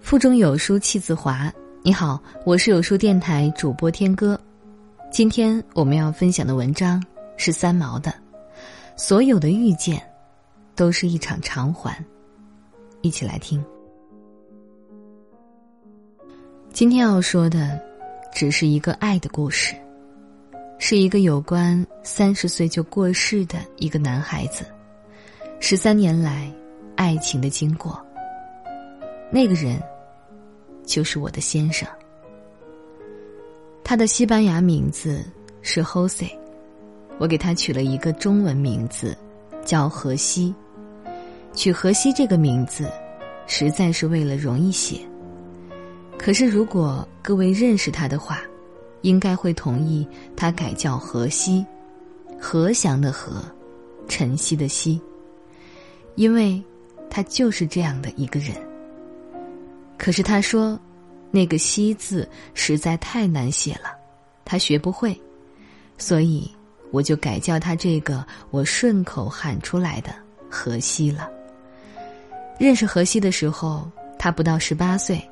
腹中有书气自华。你好，我是有书电台主播天歌。今天我们要分享的文章是三毛的《所有的遇见都是一场偿还》，一起来听。今天要说的只是一个爱的故事，是一个有关三十岁就过世的一个男孩子十三年来爱情的经过。那个人。就是我的先生，他的西班牙名字是 Jose，我给他取了一个中文名字，叫荷西。取荷西这个名字，实在是为了容易写。可是如果各位认识他的话，应该会同意他改叫荷西，何祥的何，晨曦的曦，因为他就是这样的一个人。可是他说，那个“西”字实在太难写了，他学不会，所以我就改叫他这个我顺口喊出来的“荷西”了。认识荷西的时候，他不到十八岁，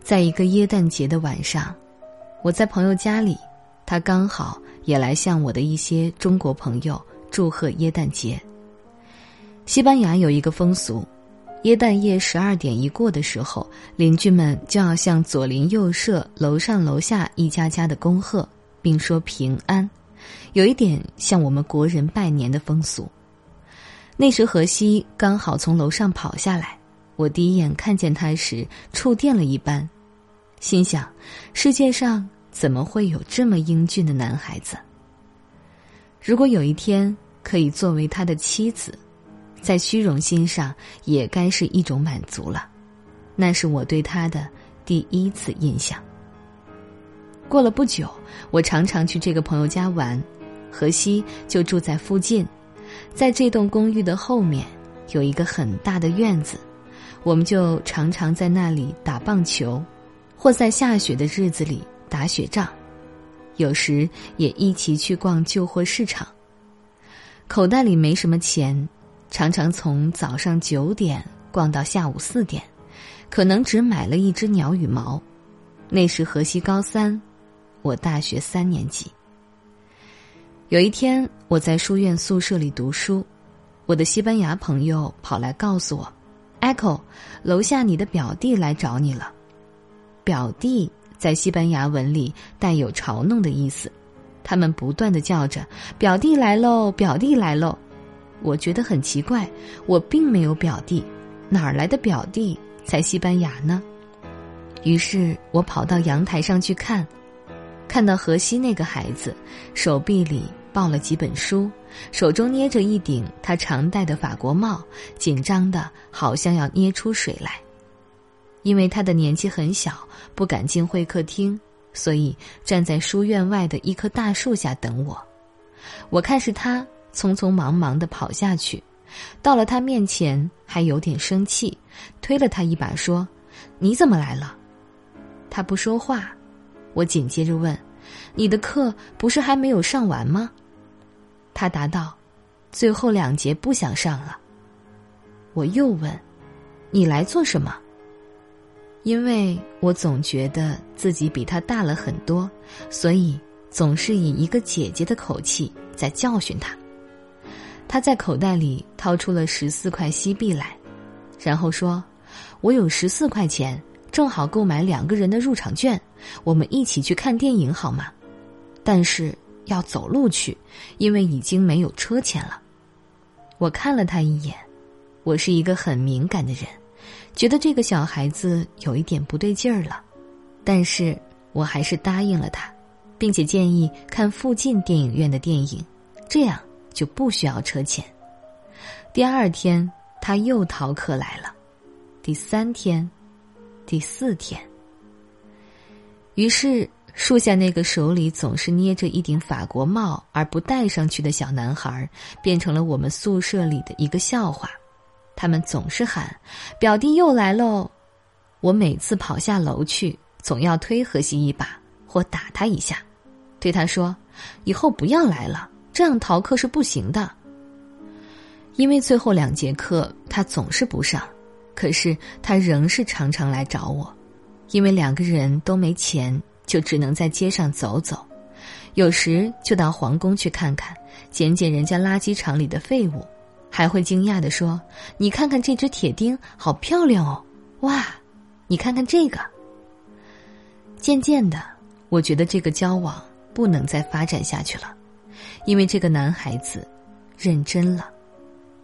在一个耶诞节的晚上，我在朋友家里，他刚好也来向我的一些中国朋友祝贺耶诞节。西班牙有一个风俗。耶诞夜十二点一过的时候，邻居们就要向左邻右舍、楼上楼下一家家的恭贺，并说平安，有一点像我们国人拜年的风俗。那时荷西刚好从楼上跑下来，我第一眼看见他时触电了一般，心想：世界上怎么会有这么英俊的男孩子？如果有一天可以作为他的妻子。在虚荣心上，也该是一种满足了。那是我对他的第一次印象。过了不久，我常常去这个朋友家玩，荷西就住在附近。在这栋公寓的后面有一个很大的院子，我们就常常在那里打棒球，或在下雪的日子里打雪仗，有时也一起去逛旧货市场。口袋里没什么钱。常常从早上九点逛到下午四点，可能只买了一只鸟羽毛。那时河西高三，我大学三年级。有一天我在书院宿舍里读书，我的西班牙朋友跑来告诉我：“Echo，楼下你的表弟来找你了。”表弟在西班牙文里带有嘲弄的意思，他们不断的叫着：“表弟来喽，表弟来喽。”我觉得很奇怪，我并没有表弟，哪儿来的表弟在西班牙呢？于是我跑到阳台上去看，看到荷西那个孩子，手臂里抱了几本书，手中捏着一顶他常戴的法国帽，紧张的好像要捏出水来。因为他的年纪很小，不敢进会客厅，所以站在书院外的一棵大树下等我。我看是他。匆匆忙忙的跑下去，到了他面前，还有点生气，推了他一把，说：“你怎么来了？”他不说话，我紧接着问：“你的课不是还没有上完吗？”他答道：“最后两节不想上了。”我又问：“你来做什么？”因为我总觉得自己比他大了很多，所以总是以一个姐姐的口气在教训他。他在口袋里掏出了十四块西币来，然后说：“我有十四块钱，正好购买两个人的入场券，我们一起去看电影好吗？但是要走路去，因为已经没有车钱了。”我看了他一眼，我是一个很敏感的人，觉得这个小孩子有一点不对劲儿了，但是我还是答应了他，并且建议看附近电影院的电影，这样。就不需要车钱。第二天他又逃课来了，第三天，第四天。于是树下那个手里总是捏着一顶法国帽而不戴上去的小男孩，变成了我们宿舍里的一个笑话。他们总是喊：“表弟又来喽！”我每次跑下楼去，总要推荷西一把或打他一下，对他说：“以后不要来了。”这样逃课是不行的。因为最后两节课他总是不上，可是他仍是常常来找我，因为两个人都没钱，就只能在街上走走，有时就到皇宫去看看，捡捡人家垃圾场里的废物，还会惊讶的说：“你看看这只铁钉，好漂亮哦！哇，你看看这个。”渐渐的，我觉得这个交往不能再发展下去了，因为这个男孩子认真了。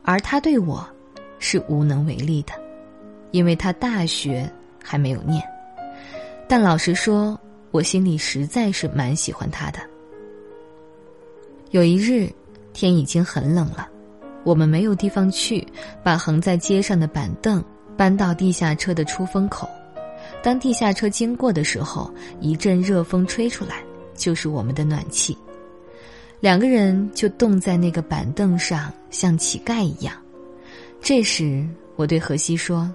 而他对我，是无能为力的，因为他大学还没有念。但老实说，我心里实在是蛮喜欢他的。有一日，天已经很冷了，我们没有地方去，把横在街上的板凳搬到地下车的出风口。当地下车经过的时候，一阵热风吹出来，就是我们的暖气。两个人就冻在那个板凳上，像乞丐一样。这时，我对荷西说：“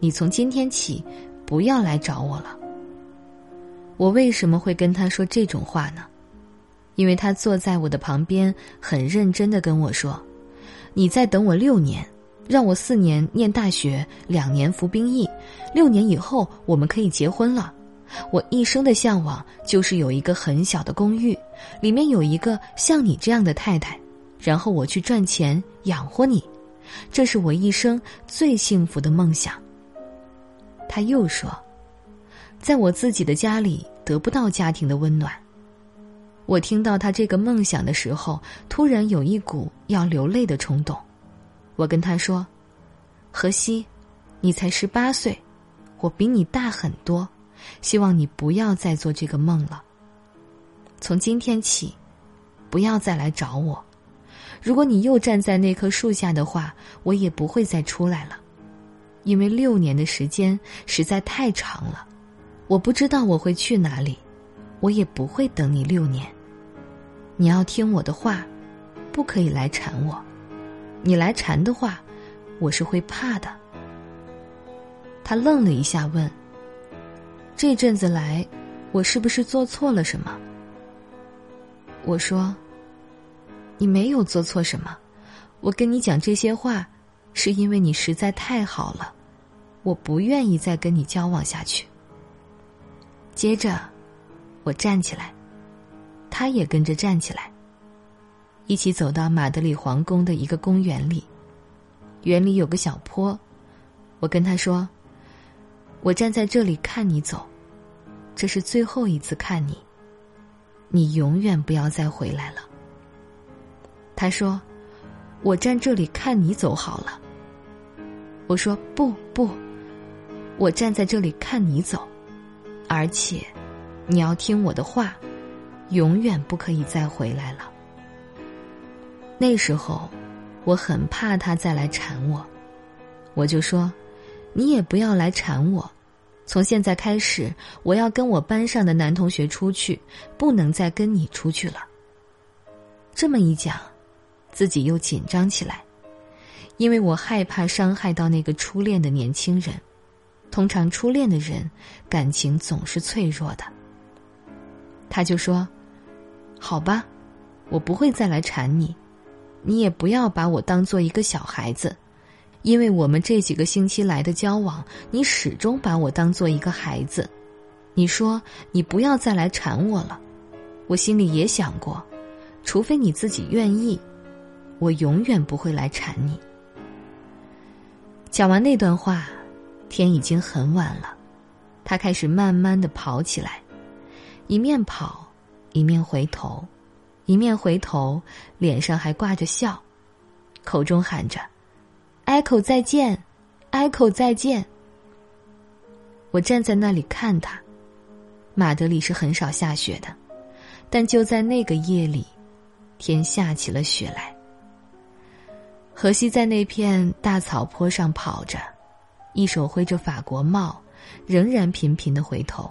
你从今天起，不要来找我了。”我为什么会跟他说这种话呢？因为他坐在我的旁边，很认真的跟我说：“你再等我六年，让我四年念大学，两年服兵役，六年以后我们可以结婚了。”我一生的向往就是有一个很小的公寓，里面有一个像你这样的太太，然后我去赚钱养活你，这是我一生最幸福的梦想。他又说，在我自己的家里得不到家庭的温暖。我听到他这个梦想的时候，突然有一股要流泪的冲动。我跟他说：“荷西，你才十八岁，我比你大很多。”希望你不要再做这个梦了。从今天起，不要再来找我。如果你又站在那棵树下的话，我也不会再出来了，因为六年的时间实在太长了。我不知道我会去哪里，我也不会等你六年。你要听我的话，不可以来缠我。你来缠的话，我是会怕的。他愣了一下，问。这阵子来，我是不是做错了什么？我说：“你没有做错什么，我跟你讲这些话，是因为你实在太好了，我不愿意再跟你交往下去。”接着，我站起来，他也跟着站起来，一起走到马德里皇宫的一个公园里，园里有个小坡，我跟他说。我站在这里看你走，这是最后一次看你。你永远不要再回来了。他说：“我站这里看你走好了。”我说：“不不，我站在这里看你走，而且你要听我的话，永远不可以再回来了。”那时候，我很怕他再来缠我，我就说：“你也不要来缠我。”从现在开始，我要跟我班上的男同学出去，不能再跟你出去了。这么一讲，自己又紧张起来，因为我害怕伤害到那个初恋的年轻人。通常初恋的人，感情总是脆弱的。他就说：“好吧，我不会再来缠你，你也不要把我当做一个小孩子。”因为我们这几个星期来的交往，你始终把我当做一个孩子。你说你不要再来缠我了，我心里也想过，除非你自己愿意，我永远不会来缠你。讲完那段话，天已经很晚了，他开始慢慢的跑起来，一面跑，一面回头，一面回头，脸上还挂着笑，口中喊着。Echo 再见，，Echo 再见。我站在那里看他。马德里是很少下雪的，但就在那个夜里，天下起了雪来。荷西在那片大草坡上跑着，一手挥着法国帽，仍然频频的回头。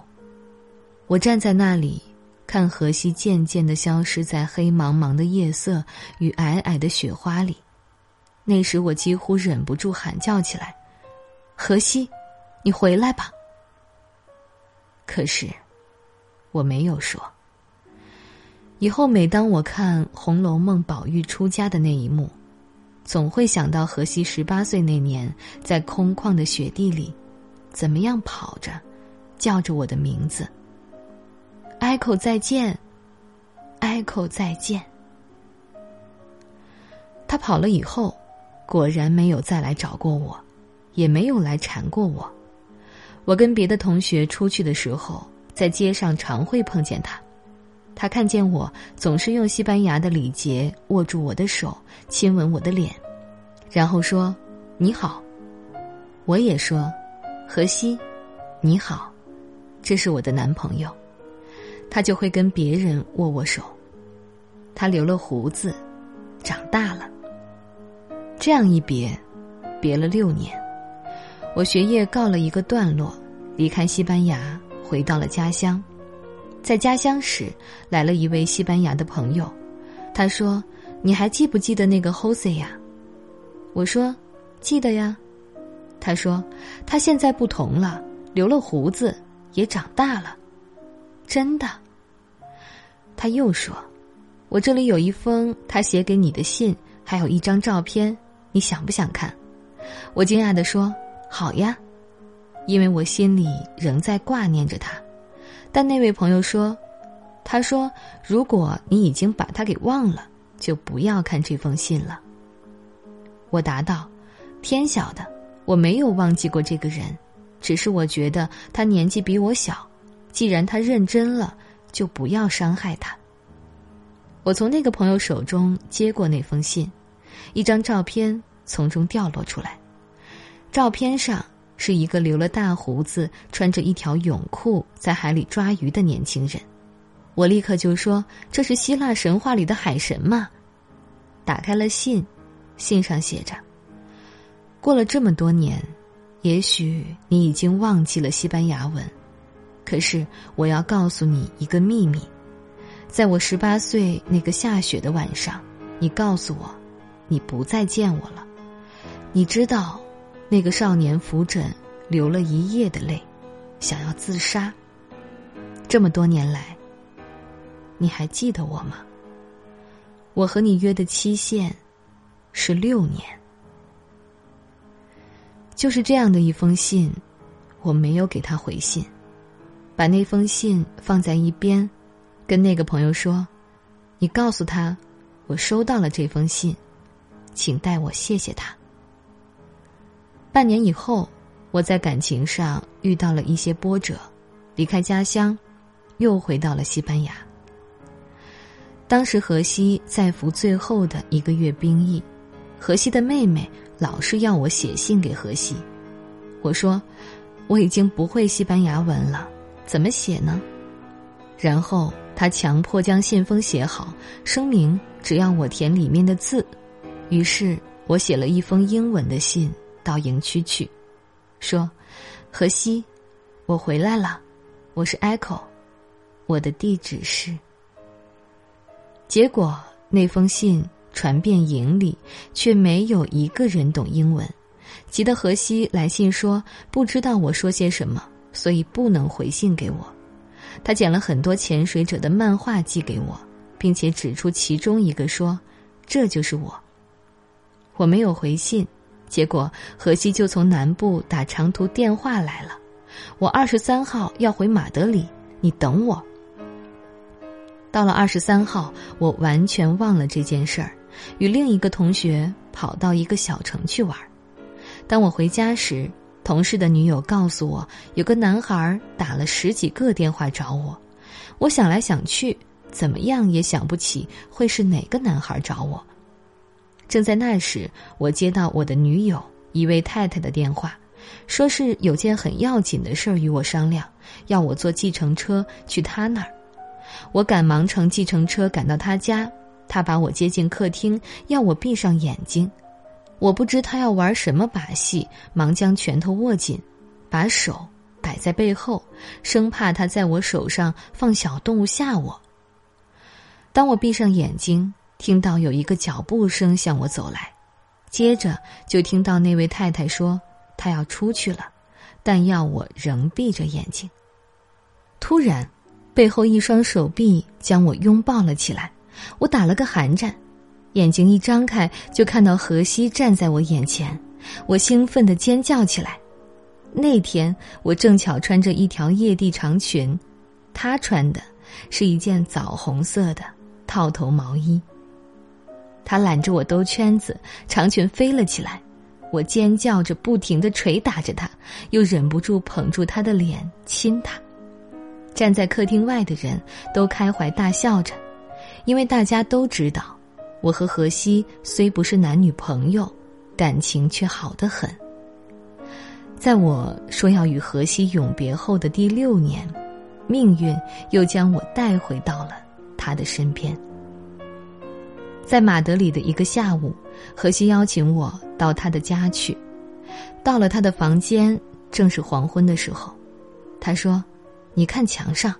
我站在那里，看荷西渐渐的消失在黑茫茫的夜色与皑皑的雪花里。那时我几乎忍不住喊叫起来：“荷西，你回来吧！”可是，我没有说。以后每当我看《红楼梦》宝玉出家的那一幕，总会想到荷西十八岁那年，在空旷的雪地里，怎么样跑着，叫着我的名字。艾口再见，艾口再见。他跑了以后，果然没有再来找过我，也没有来缠过我。我跟别的同学出去的时候，在街上常会碰见他。他看见我，总是用西班牙的礼节握住我的手，亲吻我的脸，然后说：“你好。”我也说：“荷西，你好，这是我的男朋友。”他就会跟别人握握手。他留了胡子，长大了。这样一别，别了六年，我学业告了一个段落，离开西班牙，回到了家乡。在家乡时，来了一位西班牙的朋友，他说：“你还记不记得那个 Jose 呀？”我说：“记得呀。”他说：“他现在不同了，留了胡子，也长大了。”真的。他又说：“我这里有一封他写给你的信，还有一张照片。”你想不想看？我惊讶的说：“好呀，因为我心里仍在挂念着他。”但那位朋友说：“他说，如果你已经把他给忘了，就不要看这封信了。”我答道：“天晓得，我没有忘记过这个人，只是我觉得他年纪比我小，既然他认真了，就不要伤害他。”我从那个朋友手中接过那封信。一张照片从中掉落出来，照片上是一个留了大胡子、穿着一条泳裤在海里抓鱼的年轻人。我立刻就说：“这是希腊神话里的海神嘛！”打开了信，信上写着：“过了这么多年，也许你已经忘记了西班牙文，可是我要告诉你一个秘密，在我十八岁那个下雪的晚上，你告诉我。”你不再见我了，你知道，那个少年扶枕流了一夜的泪，想要自杀。这么多年来，你还记得我吗？我和你约的期限是六年。就是这样的一封信，我没有给他回信，把那封信放在一边，跟那个朋友说：“你告诉他，我收到了这封信。”请代我谢谢他。半年以后，我在感情上遇到了一些波折，离开家乡，又回到了西班牙。当时荷西在服最后的一个月兵役，荷西的妹妹老是要我写信给荷西，我说我已经不会西班牙文了，怎么写呢？然后他强迫将信封写好，声明只要我填里面的字。于是我写了一封英文的信到营区去，说：“荷西，我回来了，我是 Echo，我的地址是。”结果那封信传遍营里，却没有一个人懂英文，急得荷西来信说不知道我说些什么，所以不能回信给我。他捡了很多潜水者的漫画寄给我，并且指出其中一个说：“这就是我。”我没有回信，结果荷西就从南部打长途电话来了。我二十三号要回马德里，你等我。到了二十三号，我完全忘了这件事儿，与另一个同学跑到一个小城去玩。当我回家时，同事的女友告诉我，有个男孩打了十几个电话找我。我想来想去，怎么样也想不起会是哪个男孩找我。正在那时，我接到我的女友一位太太的电话，说是有件很要紧的事儿与我商量，要我坐计程车去她那儿。我赶忙乘计程车赶到她家，她把我接进客厅，要我闭上眼睛。我不知她要玩什么把戏，忙将拳头握紧，把手摆在背后，生怕她在我手上放小动物吓我。当我闭上眼睛。听到有一个脚步声向我走来，接着就听到那位太太说她要出去了，但要我仍闭着眼睛。突然，背后一双手臂将我拥抱了起来，我打了个寒战，眼睛一张开就看到荷西站在我眼前，我兴奋的尖叫起来。那天我正巧穿着一条叶地长裙，他穿的是一件枣红色的套头毛衣。他揽着我兜圈子，长裙飞了起来，我尖叫着不停的捶打着他，又忍不住捧住他的脸亲他。站在客厅外的人都开怀大笑着，因为大家都知道，我和荷西虽不是男女朋友，感情却好得很。在我说要与荷西永别后的第六年，命运又将我带回到了他的身边。在马德里的一个下午，荷西邀请我到他的家去。到了他的房间，正是黄昏的时候。他说：“你看墙上。”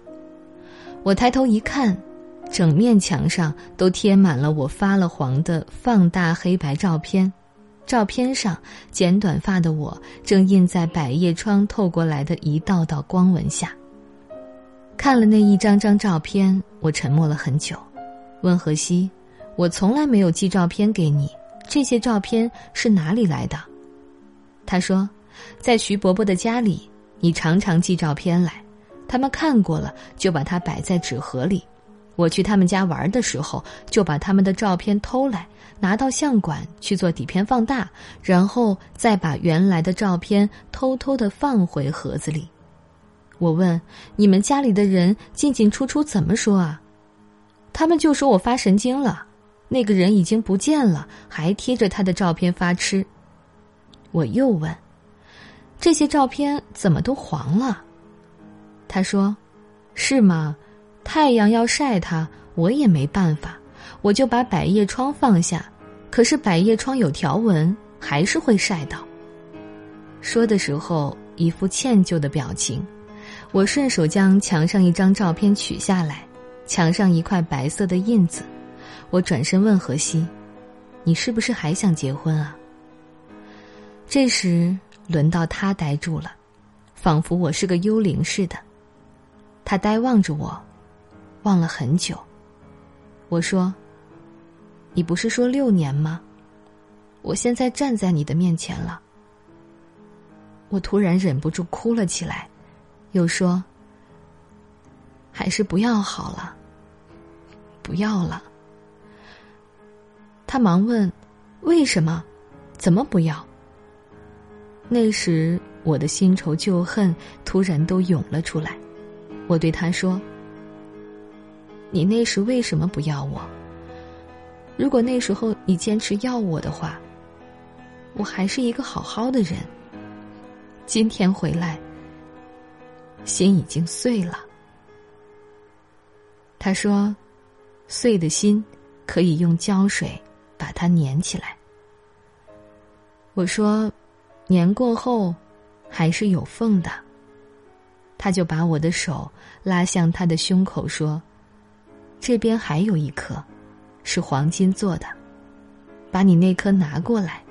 我抬头一看，整面墙上都贴满了我发了黄的放大黑白照片。照片上，剪短发的我正印在百叶窗透过来的一道道光纹下。看了那一张张照片，我沉默了很久，问荷西：“我从来没有寄照片给你，这些照片是哪里来的？”他说：“在徐伯伯的家里，你常常寄照片来，他们看过了就把它摆在纸盒里。我去他们家玩的时候，就把他们的照片偷来。”拿到相馆去做底片放大，然后再把原来的照片偷偷的放回盒子里。我问你们家里的人进进出出怎么说啊？他们就说我发神经了。那个人已经不见了，还贴着他的照片发痴。我又问，这些照片怎么都黄了？他说：“是吗？太阳要晒它，我也没办法。”我就把百叶窗放下，可是百叶窗有条纹，还是会晒到。说的时候一副歉疚的表情，我顺手将墙上一张照片取下来，墙上一块白色的印子。我转身问荷西：“你是不是还想结婚啊？”这时轮到他呆住了，仿佛我是个幽灵似的。他呆望着我，望了很久。我说。你不是说六年吗？我现在站在你的面前了。我突然忍不住哭了起来，又说：“还是不要好了，不要了。”他忙问：“为什么？怎么不要？”那时我的新仇旧恨突然都涌了出来。我对他说：“你那时为什么不要我？”如果那时候你坚持要我的话，我还是一个好好的人。今天回来，心已经碎了。他说：“碎的心可以用胶水把它粘起来。”我说：“粘过后还是有缝的。”他就把我的手拉向他的胸口说：“这边还有一颗。”是黄金做的，把你那颗拿过来，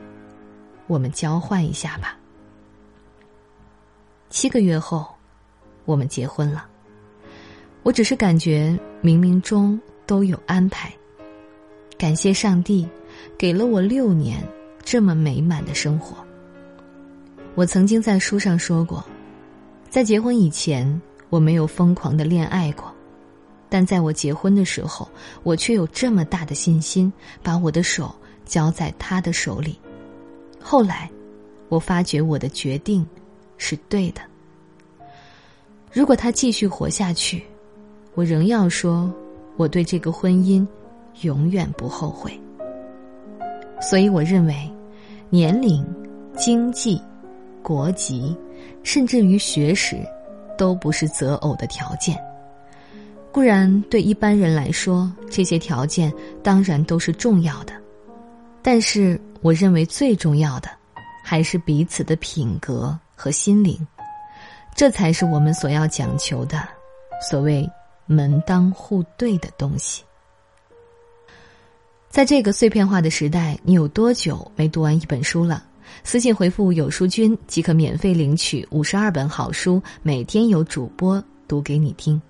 我们交换一下吧。七个月后，我们结婚了。我只是感觉冥冥中都有安排，感谢上帝给了我六年这么美满的生活。我曾经在书上说过，在结婚以前，我没有疯狂的恋爱过。但在我结婚的时候，我却有这么大的信心，把我的手交在他的手里。后来，我发觉我的决定是对的。如果他继续活下去，我仍要说，我对这个婚姻永远不后悔。所以，我认为，年龄、经济、国籍，甚至于学识，都不是择偶的条件。固然，对一般人来说，这些条件当然都是重要的，但是我认为最重要的，还是彼此的品格和心灵，这才是我们所要讲求的，所谓门当户对的东西。在这个碎片化的时代，你有多久没读完一本书了？私信回复“有书君”即可免费领取五十二本好书，每天有主播读给你听。